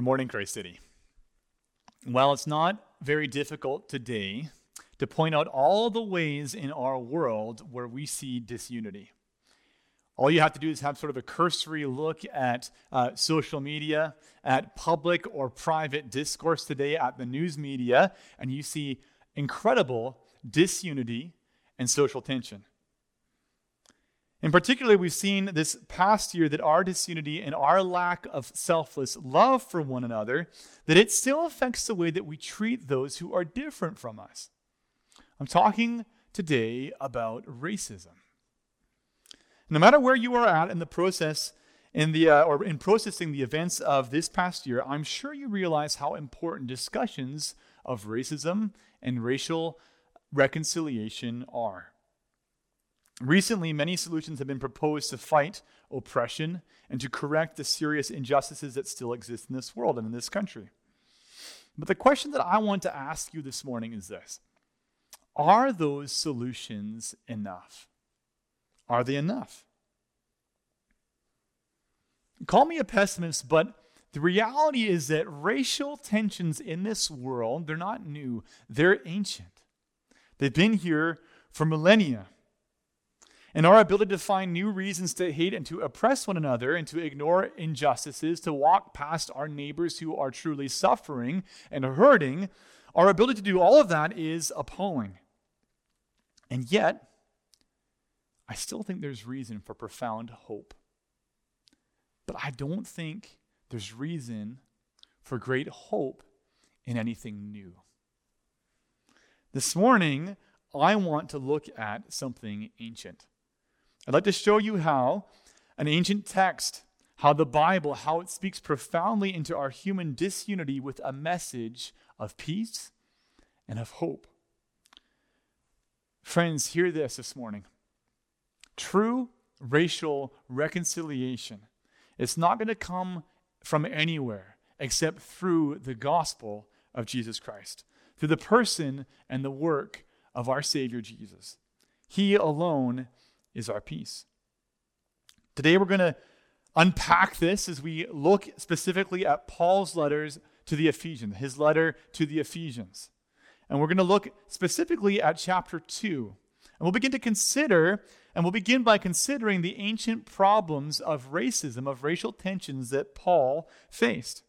Good morning, Christ City. While it's not very difficult today to point out all the ways in our world where we see disunity. All you have to do is have sort of a cursory look at uh, social media, at public or private discourse today, at the news media, and you see incredible disunity and social tension. In particular, we've seen this past year that our disunity and our lack of selfless love for one another, that it still affects the way that we treat those who are different from us. I'm talking today about racism. No matter where you are at in the process, in the uh, or in processing the events of this past year, I'm sure you realize how important discussions of racism and racial reconciliation are. Recently, many solutions have been proposed to fight oppression and to correct the serious injustices that still exist in this world and in this country. But the question that I want to ask you this morning is this Are those solutions enough? Are they enough? Call me a pessimist, but the reality is that racial tensions in this world, they're not new, they're ancient. They've been here for millennia. And our ability to find new reasons to hate and to oppress one another and to ignore injustices, to walk past our neighbors who are truly suffering and hurting, our ability to do all of that is appalling. And yet, I still think there's reason for profound hope. But I don't think there's reason for great hope in anything new. This morning, I want to look at something ancient. I'd like to show you how an ancient text, how the Bible, how it speaks profoundly into our human disunity with a message of peace and of hope. Friends, hear this this morning. True racial reconciliation is not going to come from anywhere except through the gospel of Jesus Christ, through the person and the work of our Savior Jesus. He alone is our peace. Today we're going to unpack this as we look specifically at Paul's letters to the Ephesians, his letter to the Ephesians. And we're going to look specifically at chapter 2. And we'll begin to consider, and we'll begin by considering the ancient problems of racism, of racial tensions that Paul faced.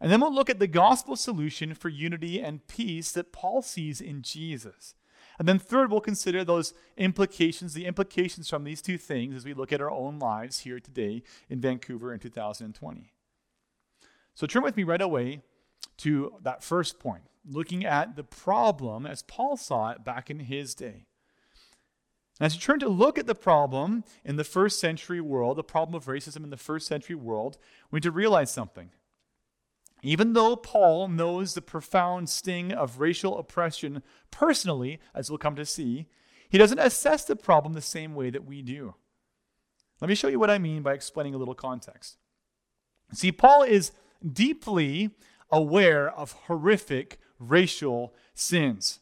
And then we'll look at the gospel solution for unity and peace that Paul sees in Jesus. And then, third, we'll consider those implications, the implications from these two things as we look at our own lives here today in Vancouver in 2020. So, turn with me right away to that first point, looking at the problem as Paul saw it back in his day. As you turn to look at the problem in the first century world, the problem of racism in the first century world, we need to realize something. Even though Paul knows the profound sting of racial oppression personally, as we'll come to see, he doesn't assess the problem the same way that we do. Let me show you what I mean by explaining a little context. See, Paul is deeply aware of horrific racial sins.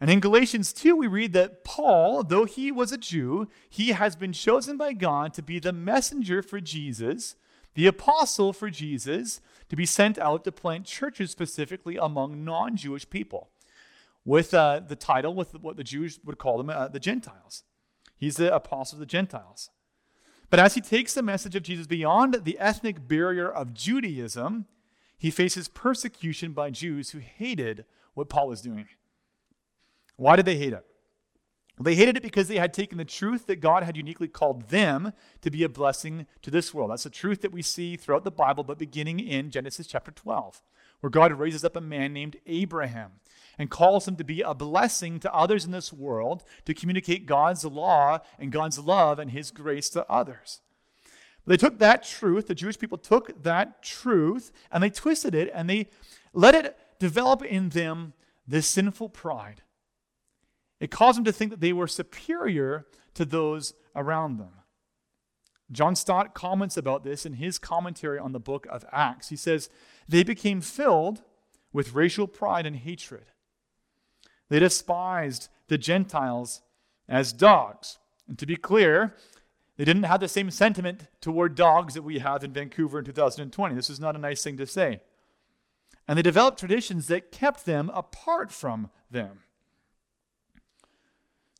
And in Galatians 2, we read that Paul, though he was a Jew, he has been chosen by God to be the messenger for Jesus the apostle for Jesus to be sent out to plant churches specifically among non Jewish people, with uh, the title, with what the Jews would call them, uh, the Gentiles. He's the apostle of the Gentiles. But as he takes the message of Jesus beyond the ethnic barrier of Judaism, he faces persecution by Jews who hated what Paul was doing. Why did they hate it? They hated it because they had taken the truth that God had uniquely called them to be a blessing to this world. That's the truth that we see throughout the Bible, but beginning in Genesis chapter 12, where God raises up a man named Abraham and calls him to be a blessing to others in this world, to communicate God's law and God's love and his grace to others. They took that truth, the Jewish people took that truth, and they twisted it and they let it develop in them this sinful pride it caused them to think that they were superior to those around them. John Stott comments about this in his commentary on the book of Acts. He says, They became filled with racial pride and hatred. They despised the Gentiles as dogs. And to be clear, They didn't have the same sentiment toward dogs that we have in Vancouver in 2020. This is not a nice thing to say. And they developed traditions that kept them apart from them.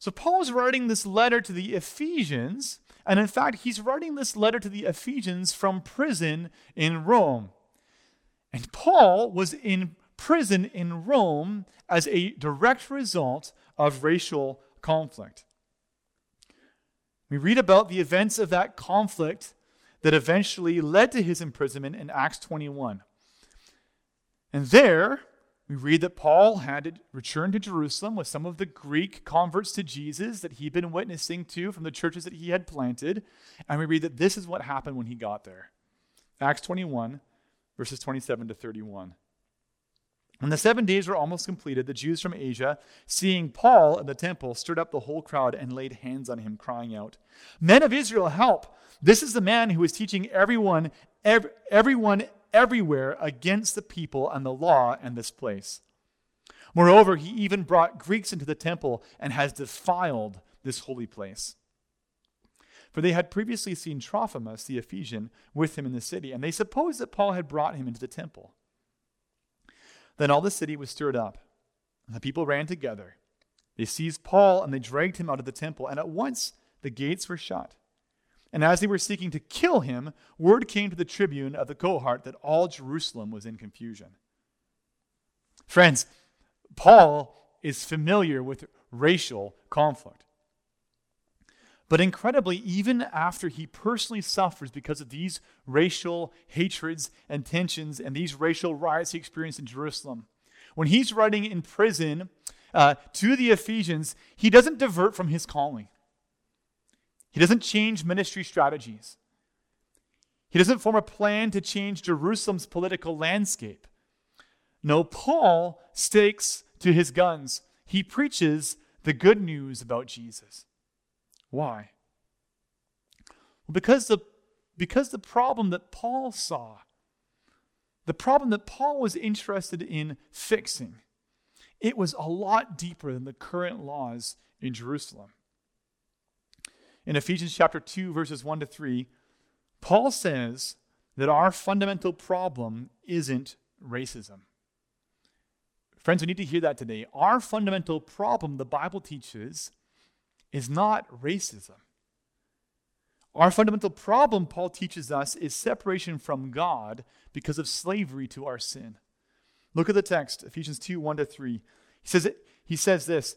So Paul is writing this letter to the Ephesians, and in fact, he's writing this letter to the Ephesians from prison in Rome. And Paul was in prison in Rome as a direct result of racial conflict. We read about the events of that conflict that eventually led to his imprisonment in Acts 21. And there, we read that Paul had returned to Jerusalem with some of the Greek converts to Jesus that he'd been witnessing to from the churches that he had planted. And we read that this is what happened when he got there. Acts 21, verses 27 to 31. When the seven days were almost completed, the Jews from Asia, seeing Paul in the temple, stirred up the whole crowd and laid hands on him, crying out, Men of Israel, help! This is the man who is teaching everyone, every, everyone everywhere against the people and the law and this place. Moreover, he even brought Greeks into the temple and has defiled this holy place. For they had previously seen Trophimus, the Ephesian, with him in the city, and they supposed that Paul had brought him into the temple. Then all the city was stirred up, and the people ran together. They seized Paul and they dragged him out of the temple, and at once the gates were shut. And as they were seeking to kill him, word came to the tribune of the cohort that all Jerusalem was in confusion. Friends, Paul is familiar with racial conflict. But incredibly, even after he personally suffers because of these racial hatreds and tensions and these racial riots he experienced in Jerusalem, when he's writing in prison uh, to the Ephesians, he doesn't divert from his calling. He doesn't change ministry strategies. He doesn't form a plan to change Jerusalem's political landscape. No, Paul stakes to his guns. He preaches the good news about Jesus. Why? Because the, because the problem that Paul saw, the problem that Paul was interested in fixing, it was a lot deeper than the current laws in Jerusalem. In Ephesians chapter 2, verses 1 to 3, Paul says that our fundamental problem isn't racism. Friends, we need to hear that today. Our fundamental problem, the Bible teaches, is not racism. Our fundamental problem, Paul teaches us, is separation from God because of slavery to our sin. Look at the text, Ephesians 2 1 to 3. He says, he says this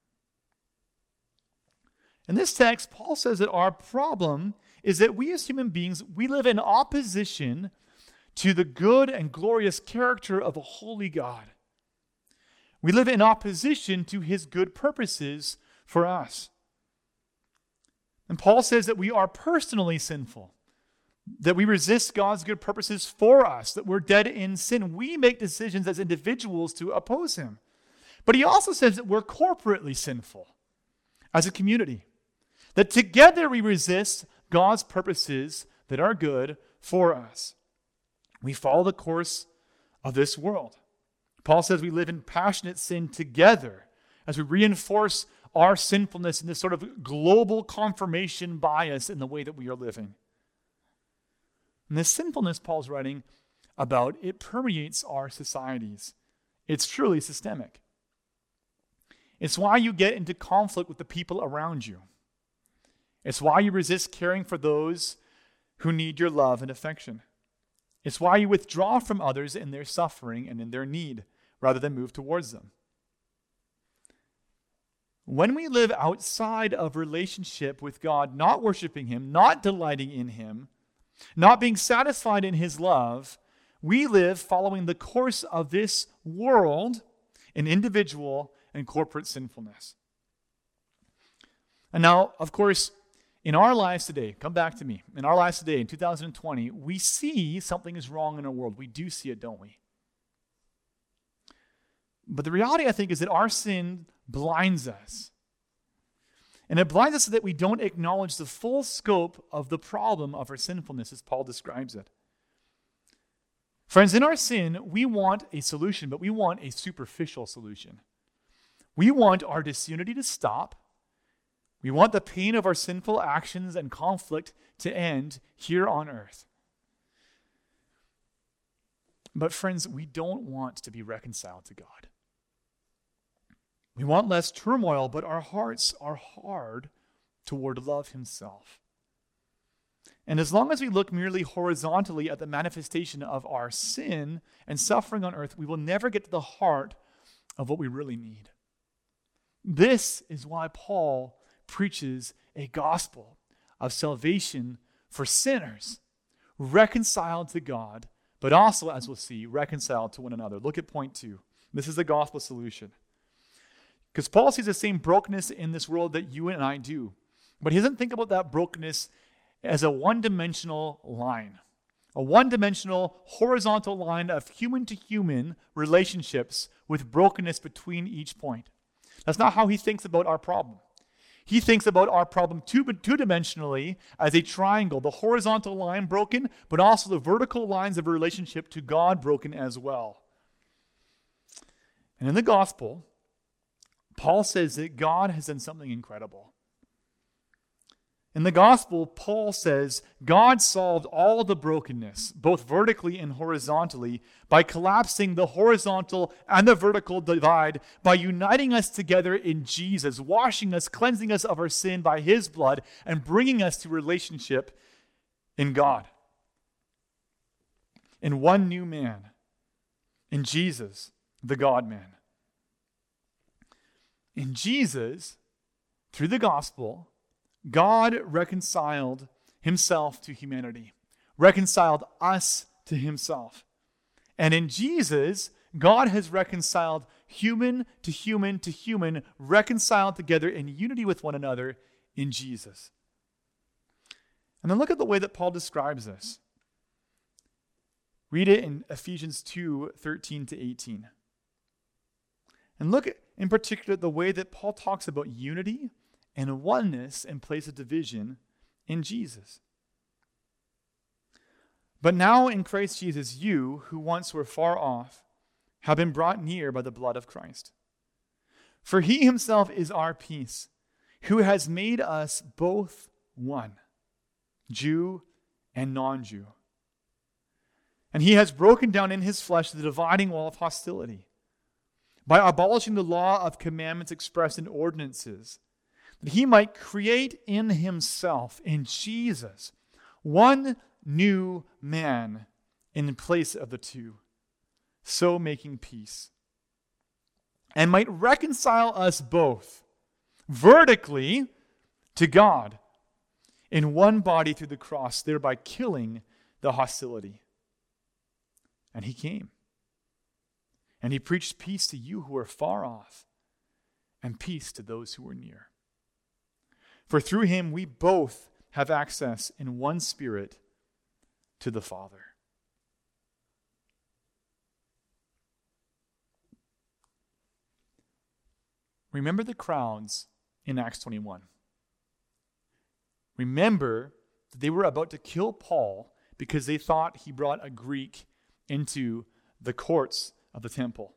In this text, Paul says that our problem is that we as human beings, we live in opposition to the good and glorious character of a holy God. We live in opposition to his good purposes for us. And Paul says that we are personally sinful, that we resist God's good purposes for us, that we're dead in sin. We make decisions as individuals to oppose Him. But he also says that we're corporately sinful as a community, that together we resist God's purposes that are good for us. We follow the course of this world. Paul says we live in passionate sin together as we reinforce our sinfulness in this sort of global confirmation bias in the way that we are living. And this sinfulness Paul's writing about, it permeates our societies. It's truly systemic. It's why you get into conflict with the people around you. It's why you resist caring for those who need your love and affection. It's why you withdraw from others in their suffering and in their need rather than move towards them. When we live outside of relationship with God, not worshiping Him, not delighting in Him, not being satisfied in His love, we live following the course of this world in individual and corporate sinfulness. And now, of course, in our lives today, come back to me. In our lives today, in 2020, we see something is wrong in our world. We do see it, don't we? But the reality, I think, is that our sin blinds us. And it blinds us so that we don't acknowledge the full scope of the problem of our sinfulness, as Paul describes it. Friends, in our sin, we want a solution, but we want a superficial solution. We want our disunity to stop. We want the pain of our sinful actions and conflict to end here on earth. But, friends, we don't want to be reconciled to God. We want less turmoil, but our hearts are hard toward love Himself. And as long as we look merely horizontally at the manifestation of our sin and suffering on earth, we will never get to the heart of what we really need. This is why Paul preaches a gospel of salvation for sinners, reconciled to God, but also, as we'll see, reconciled to one another. Look at point two. This is the gospel solution. Because Paul sees the same brokenness in this world that you and I do. But he doesn't think about that brokenness as a one dimensional line, a one dimensional horizontal line of human to human relationships with brokenness between each point. That's not how he thinks about our problem. He thinks about our problem two, two dimensionally as a triangle, the horizontal line broken, but also the vertical lines of relationship to God broken as well. And in the gospel, Paul says that God has done something incredible. In the gospel, Paul says God solved all the brokenness, both vertically and horizontally, by collapsing the horizontal and the vertical divide, by uniting us together in Jesus, washing us, cleansing us of our sin by his blood, and bringing us to relationship in God. In one new man, in Jesus, the God man. In Jesus, through the gospel, God reconciled himself to humanity, reconciled us to himself. And in Jesus, God has reconciled human to human to human, reconciled together in unity with one another in Jesus. And then look at the way that Paul describes this. Read it in Ephesians 2 13 to 18. And look in particular at the way that Paul talks about unity and oneness in place of division in Jesus. But now in Christ Jesus, you, who once were far off, have been brought near by the blood of Christ. For he himself is our peace, who has made us both one, Jew and non Jew. And he has broken down in his flesh the dividing wall of hostility by abolishing the law of commandments expressed in ordinances that he might create in himself, in Jesus, one new man in place of the two, so making peace, and might reconcile us both vertically to God in one body through the cross, thereby killing the hostility. And he came. And he preached peace to you who are far off, and peace to those who are near. For through him we both have access in one spirit to the Father. Remember the crowds in Acts 21. Remember that they were about to kill Paul because they thought he brought a Greek into the courts of the temple.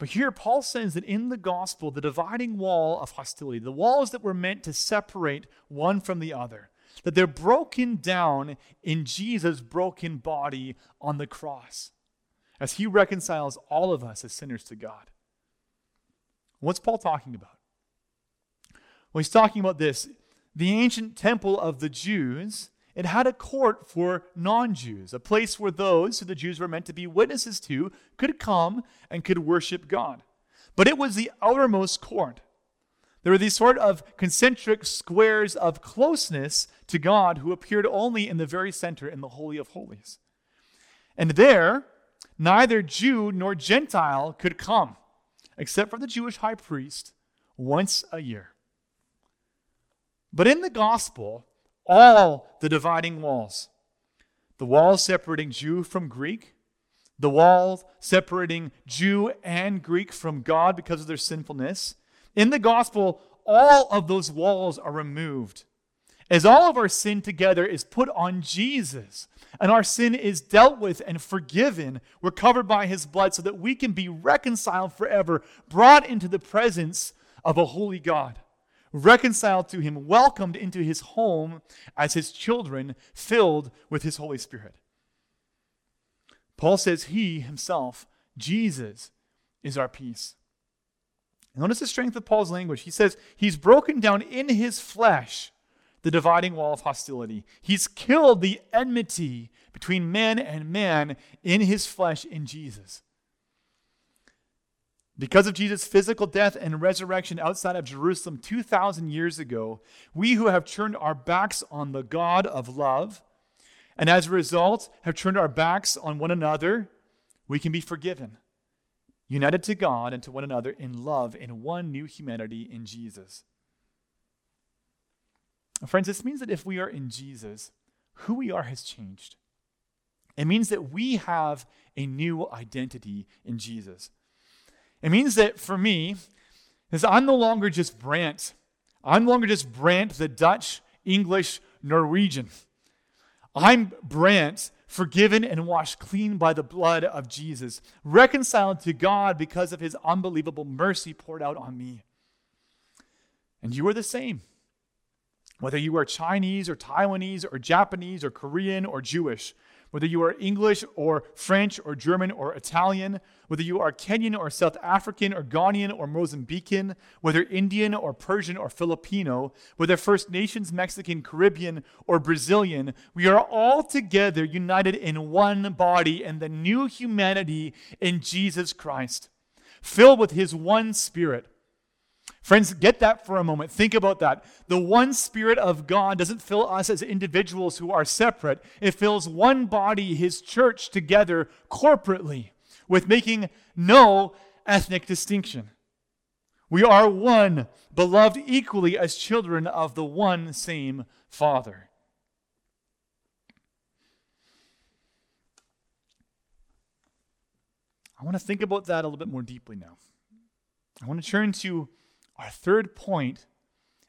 But here, Paul says that in the gospel, the dividing wall of hostility, the walls that were meant to separate one from the other, that they're broken down in Jesus' broken body on the cross as he reconciles all of us as sinners to God. What's Paul talking about? Well, he's talking about this. The ancient temple of the Jews it had a court for non Jews, a place where those who the Jews were meant to be witnesses to could come and could worship God. But it was the outermost court. There were these sort of concentric squares of closeness to God who appeared only in the very center in the Holy of Holies. And there, neither Jew nor Gentile could come, except for the Jewish high priest, once a year. But in the gospel, all the dividing walls the walls separating Jew from Greek, the wall separating Jew and Greek from God because of their sinfulness. In the gospel, all of those walls are removed. As all of our sin together is put on Jesus, and our sin is dealt with and forgiven, we're covered by his blood so that we can be reconciled forever, brought into the presence of a holy God, reconciled to him, welcomed into his home as his children, filled with his Holy Spirit. Paul says he himself, Jesus, is our peace. Notice the strength of Paul's language. He says he's broken down in his flesh the dividing wall of hostility. He's killed the enmity between man and man in his flesh in Jesus. Because of Jesus' physical death and resurrection outside of Jerusalem 2,000 years ago, we who have turned our backs on the God of love and as a result have turned our backs on one another, we can be forgiven, united to God and to one another in love in one new humanity in Jesus. Friends, this means that if we are in Jesus, who we are has changed. It means that we have a new identity in Jesus. It means that for me, is I'm no longer just Brant. I'm no longer just Brant, the Dutch, English, Norwegian. I'm Brant, forgiven and washed clean by the blood of Jesus, reconciled to God because of his unbelievable mercy poured out on me. And you are the same. Whether you are Chinese or Taiwanese or Japanese or Korean or Jewish, whether you are English or French or German or Italian, whether you are Kenyan or South African or Ghanaian or Mozambican, whether Indian or Persian or Filipino, whether First Nations, Mexican, Caribbean, or Brazilian, we are all together united in one body in the new humanity in Jesus Christ, filled with his one spirit Friends, get that for a moment. Think about that. The one Spirit of God doesn't fill us as individuals who are separate, it fills one body, His church, together corporately, with making no ethnic distinction. We are one, beloved equally as children of the one same Father. I want to think about that a little bit more deeply now. I want to turn to our third point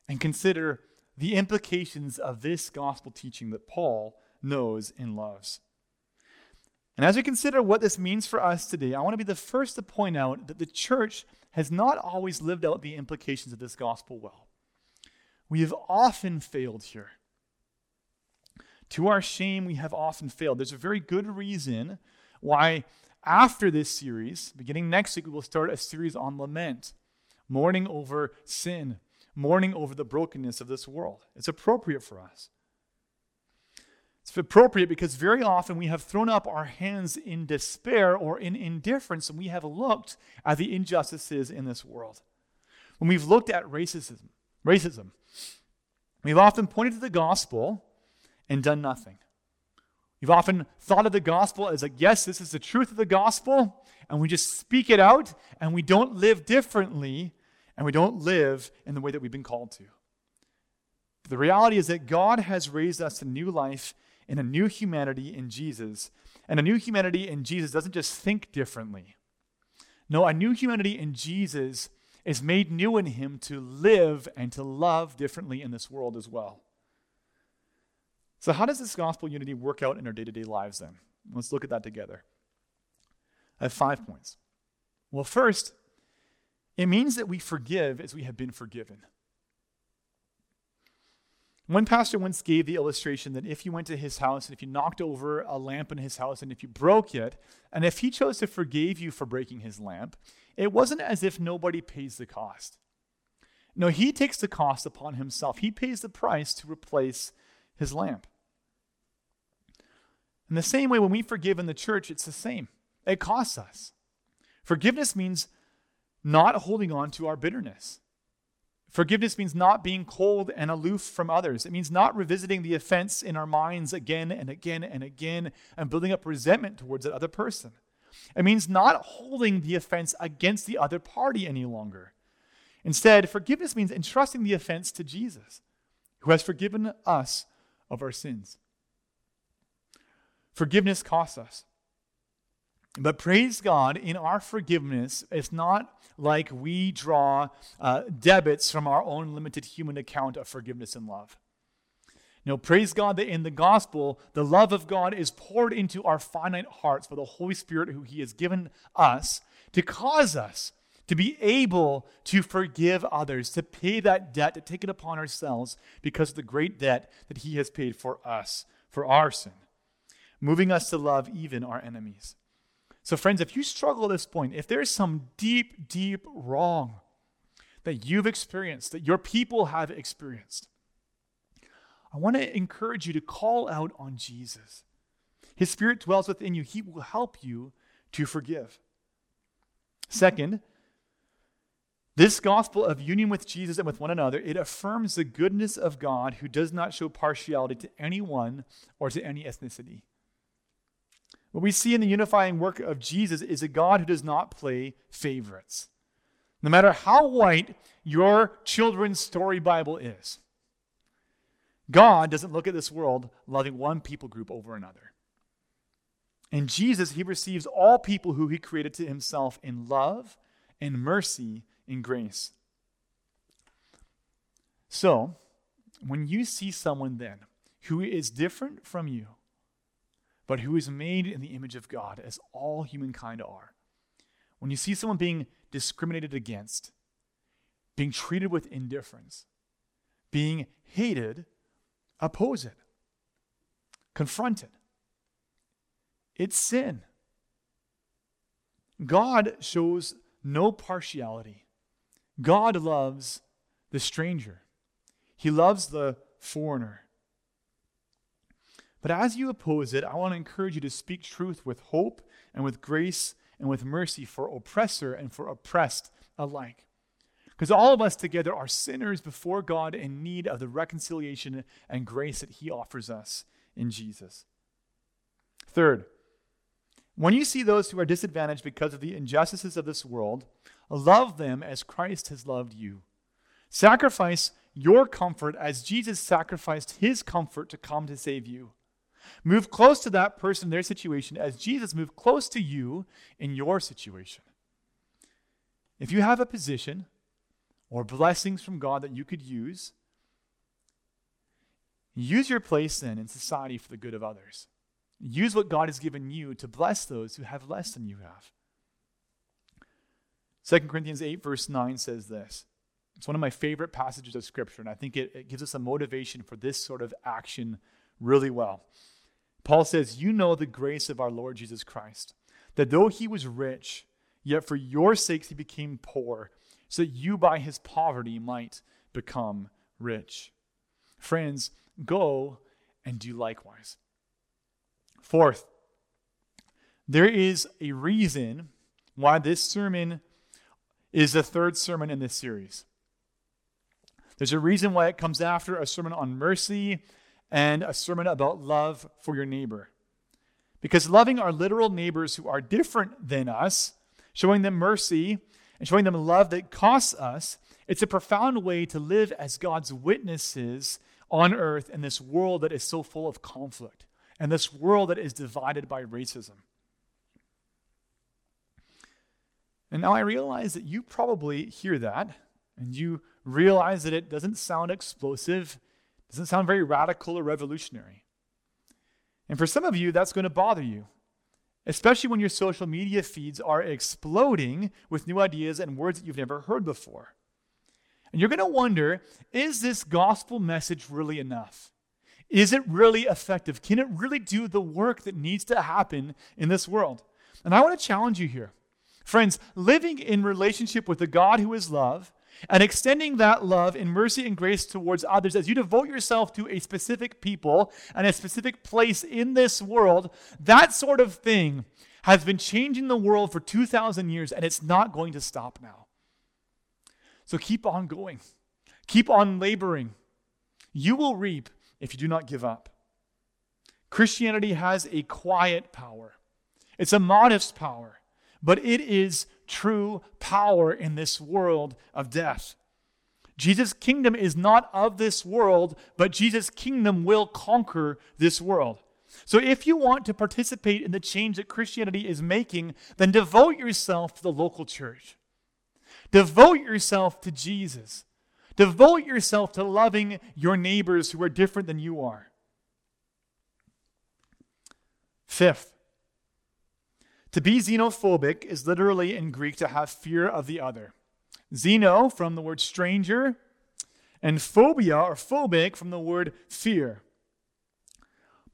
and consider the implications of this gospel teaching that Paul knows and loves. And as we consider what this means for us today, I want to be the first to point out that the church has not always lived out the implications of this gospel well. We have often failed here. To our shame, we have often failed. There's a very good reason why, after this series, beginning next week, we will start a series on lament mourning over sin, mourning over the brokenness of this world. It's appropriate for us. It's appropriate because very often we have thrown up our hands in despair or in indifference and we have looked at the injustices in this world. When we've looked at racism, racism, we've often pointed to the gospel and done nothing. We've often thought of the gospel as like, yes, this is the truth of the gospel, and we just speak it out and we don't live differently and we don't live in the way that we've been called to. The reality is that God has raised us to new life in a new humanity in Jesus. And a new humanity in Jesus doesn't just think differently. No, a new humanity in Jesus is made new in him to live and to love differently in this world as well. So, how does this gospel unity work out in our day to day lives then? Let's look at that together. I have five points. Well, first, it means that we forgive as we have been forgiven. One pastor once gave the illustration that if you went to his house and if you knocked over a lamp in his house and if you broke it, and if he chose to forgive you for breaking his lamp, it wasn't as if nobody pays the cost. No, he takes the cost upon himself. He pays the price to replace his lamp. In the same way, when we forgive in the church, it's the same. It costs us. Forgiveness means not holding on to our bitterness. Forgiveness means not being cold and aloof from others. It means not revisiting the offense in our minds again and again and again and building up resentment towards that other person. It means not holding the offense against the other party any longer. Instead, forgiveness means entrusting the offense to Jesus, who has forgiven us of our sins. Forgiveness costs us. But praise God, in our forgiveness, it's not like we draw uh, debits from our own limited human account of forgiveness and love. No, praise God that in the gospel, the love of God is poured into our finite hearts by the Holy Spirit who He has given us to cause us to be able to forgive others, to pay that debt, to take it upon ourselves because of the great debt that He has paid for us, for our sin, moving us to love even our enemies. So, friends, if you struggle at this point, if there's some deep, deep wrong that you've experienced, that your people have experienced, I want to encourage you to call out on Jesus. His Spirit dwells within you, He will help you to forgive. Second, this gospel of union with Jesus and with one another, it affirms the goodness of God who does not show partiality to anyone or to any ethnicity. What we see in the unifying work of Jesus is a God who does not play favorites. No matter how white your children's story Bible is, God doesn't look at this world loving one people group over another. In Jesus, he receives all people who he created to himself in love in mercy in grace. So, when you see someone then who is different from you, but who is made in the image of God, as all humankind are. When you see someone being discriminated against, being treated with indifference, being hated, oppose it, confront it. It's sin. God shows no partiality. God loves the stranger, He loves the foreigner. But as you oppose it, I want to encourage you to speak truth with hope and with grace and with mercy for oppressor and for oppressed alike. Because all of us together are sinners before God in need of the reconciliation and grace that He offers us in Jesus. Third, when you see those who are disadvantaged because of the injustices of this world, love them as Christ has loved you. Sacrifice your comfort as Jesus sacrificed his comfort to come to save you. Move close to that person, their situation, as Jesus moved close to you in your situation. If you have a position or blessings from God that you could use, use your place then in society for the good of others. Use what God has given you to bless those who have less than you have. 2 Corinthians 8, verse 9 says this. It's one of my favorite passages of Scripture, and I think it, it gives us a motivation for this sort of action really well. Paul says, You know the grace of our Lord Jesus Christ, that though he was rich, yet for your sakes he became poor, so that you by his poverty might become rich. Friends, go and do likewise. Fourth, there is a reason why this sermon is the third sermon in this series. There's a reason why it comes after a sermon on mercy and a sermon about love for your neighbor. Because loving our literal neighbors who are different than us, showing them mercy, and showing them love that costs us, it's a profound way to live as God's witnesses on earth in this world that is so full of conflict and this world that is divided by racism. And now I realize that you probably hear that and you realize that it doesn't sound explosive doesn't sound very radical or revolutionary. And for some of you, that's going to bother you, especially when your social media feeds are exploding with new ideas and words that you've never heard before. And you're going to wonder is this gospel message really enough? Is it really effective? Can it really do the work that needs to happen in this world? And I want to challenge you here. Friends, living in relationship with the God who is love and extending that love in mercy and grace towards others as you devote yourself to a specific people and a specific place in this world, that sort of thing has been changing the world for 2,000 years and it's not going to stop now. So keep on going, keep on laboring. You will reap if you do not give up. Christianity has a quiet power, it's a modest power, but it is true power in this world of death. Jesus' kingdom is not of this world, but Jesus' kingdom will conquer this world. So, if you want to participate in the change that Christianity is making, then devote yourself to the local church. Devote yourself to Jesus. Devote yourself to loving your neighbors who are different than you are. Fifth, to be xenophobic is literally in Greek to have fear of the other. Xeno from the word stranger, and phobia or phobic from the word fear.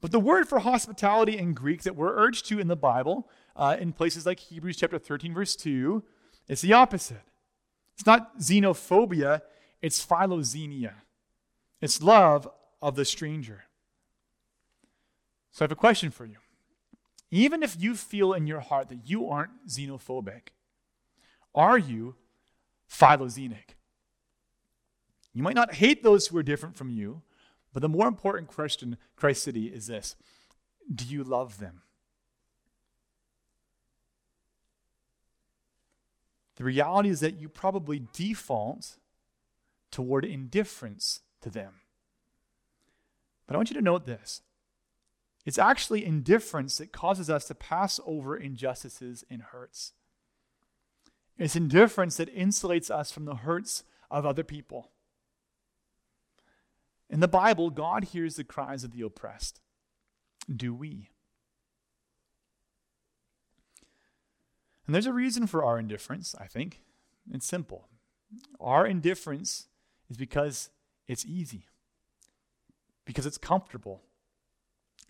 But the word for hospitality in Greek that we're urged to in the Bible, uh, in places like Hebrews chapter 13, verse 2, is the opposite. It's not xenophobia, it's philoxenia. It's love of the stranger. So I have a question for you. Even if you feel in your heart that you aren't xenophobic, are you philoxenic? You might not hate those who are different from you, but the more important question, Christ City, is this Do you love them? The reality is that you probably default toward indifference to them. But I want you to note this it's actually indifference that causes us to pass over injustices and hurts. It's indifference that insulates us from the hurts of other people. In the Bible, God hears the cries of the oppressed. Do we? And there's a reason for our indifference, I think. It's simple. Our indifference is because it's easy, because it's comfortable.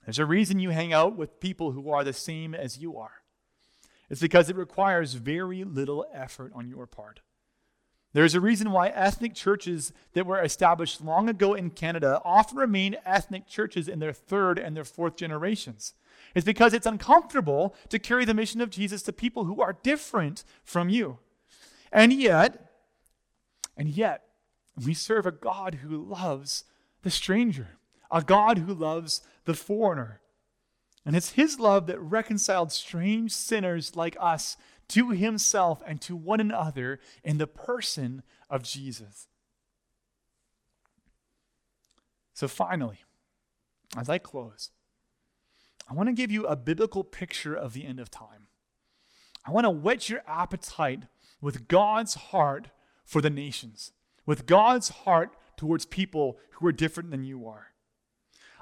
There's a reason you hang out with people who are the same as you are. It's because it requires very little effort on your part. There's a reason why ethnic churches that were established long ago in Canada often remain ethnic churches in their third and their fourth generations. It's because it's uncomfortable to carry the mission of Jesus to people who are different from you. And yet, and yet, we serve a God who loves the stranger, a God who loves the foreigner. And it's his love that reconciled strange sinners like us to himself and to one another in the person of Jesus. So, finally, as I close, I want to give you a biblical picture of the end of time. I want to whet your appetite with God's heart for the nations, with God's heart towards people who are different than you are.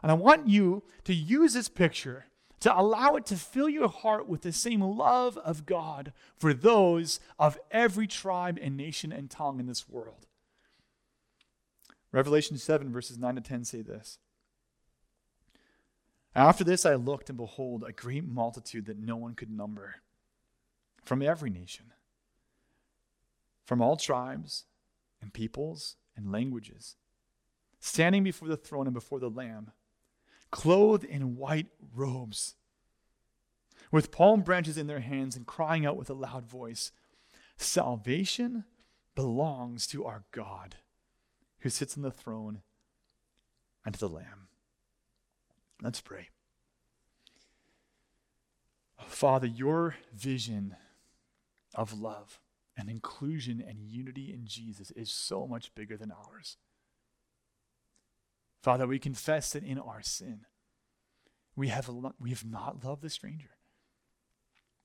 And I want you to use this picture to allow it to fill your heart with the same love of God for those of every tribe and nation and tongue in this world. Revelation 7, verses 9 to 10 say this After this I looked, and behold, a great multitude that no one could number from every nation, from all tribes and peoples and languages, standing before the throne and before the Lamb clothed in white robes, with palm branches in their hands, and crying out with a loud voice Salvation belongs to our God who sits on the throne and to the Lamb. Let's pray. Father, your vision of love and inclusion and unity in Jesus is so much bigger than ours. Father, we confess that in our sin, we have, we have not loved the stranger.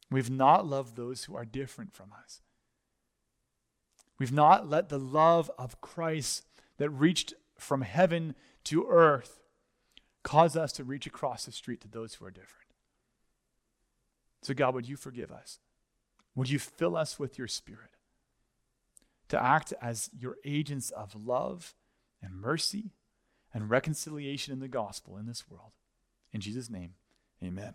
We've not loved those who are different from us. We've not let the love of Christ that reached from heaven to earth cause us to reach across the street to those who are different. So, God, would you forgive us? Would you fill us with your spirit to act as your agents of love and mercy and reconciliation in the gospel in this world. In Jesus' name, amen.